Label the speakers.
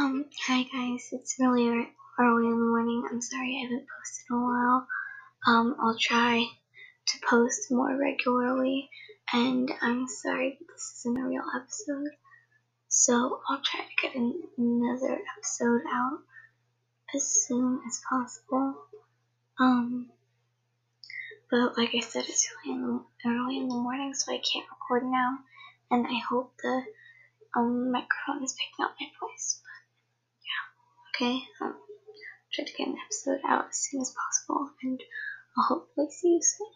Speaker 1: Um, hi guys, it's really early in the morning. I'm sorry I haven't posted in a while. Um, I'll try to post more regularly, and I'm sorry this isn't a real episode. So I'll try to get another episode out as soon as possible. Um, but like I said, it's really in the, early in the morning, so I can't record now, and I hope the um microphone is picking up my voice. Okay, um, try to get an episode out as soon as possible, and I'll hopefully see you soon.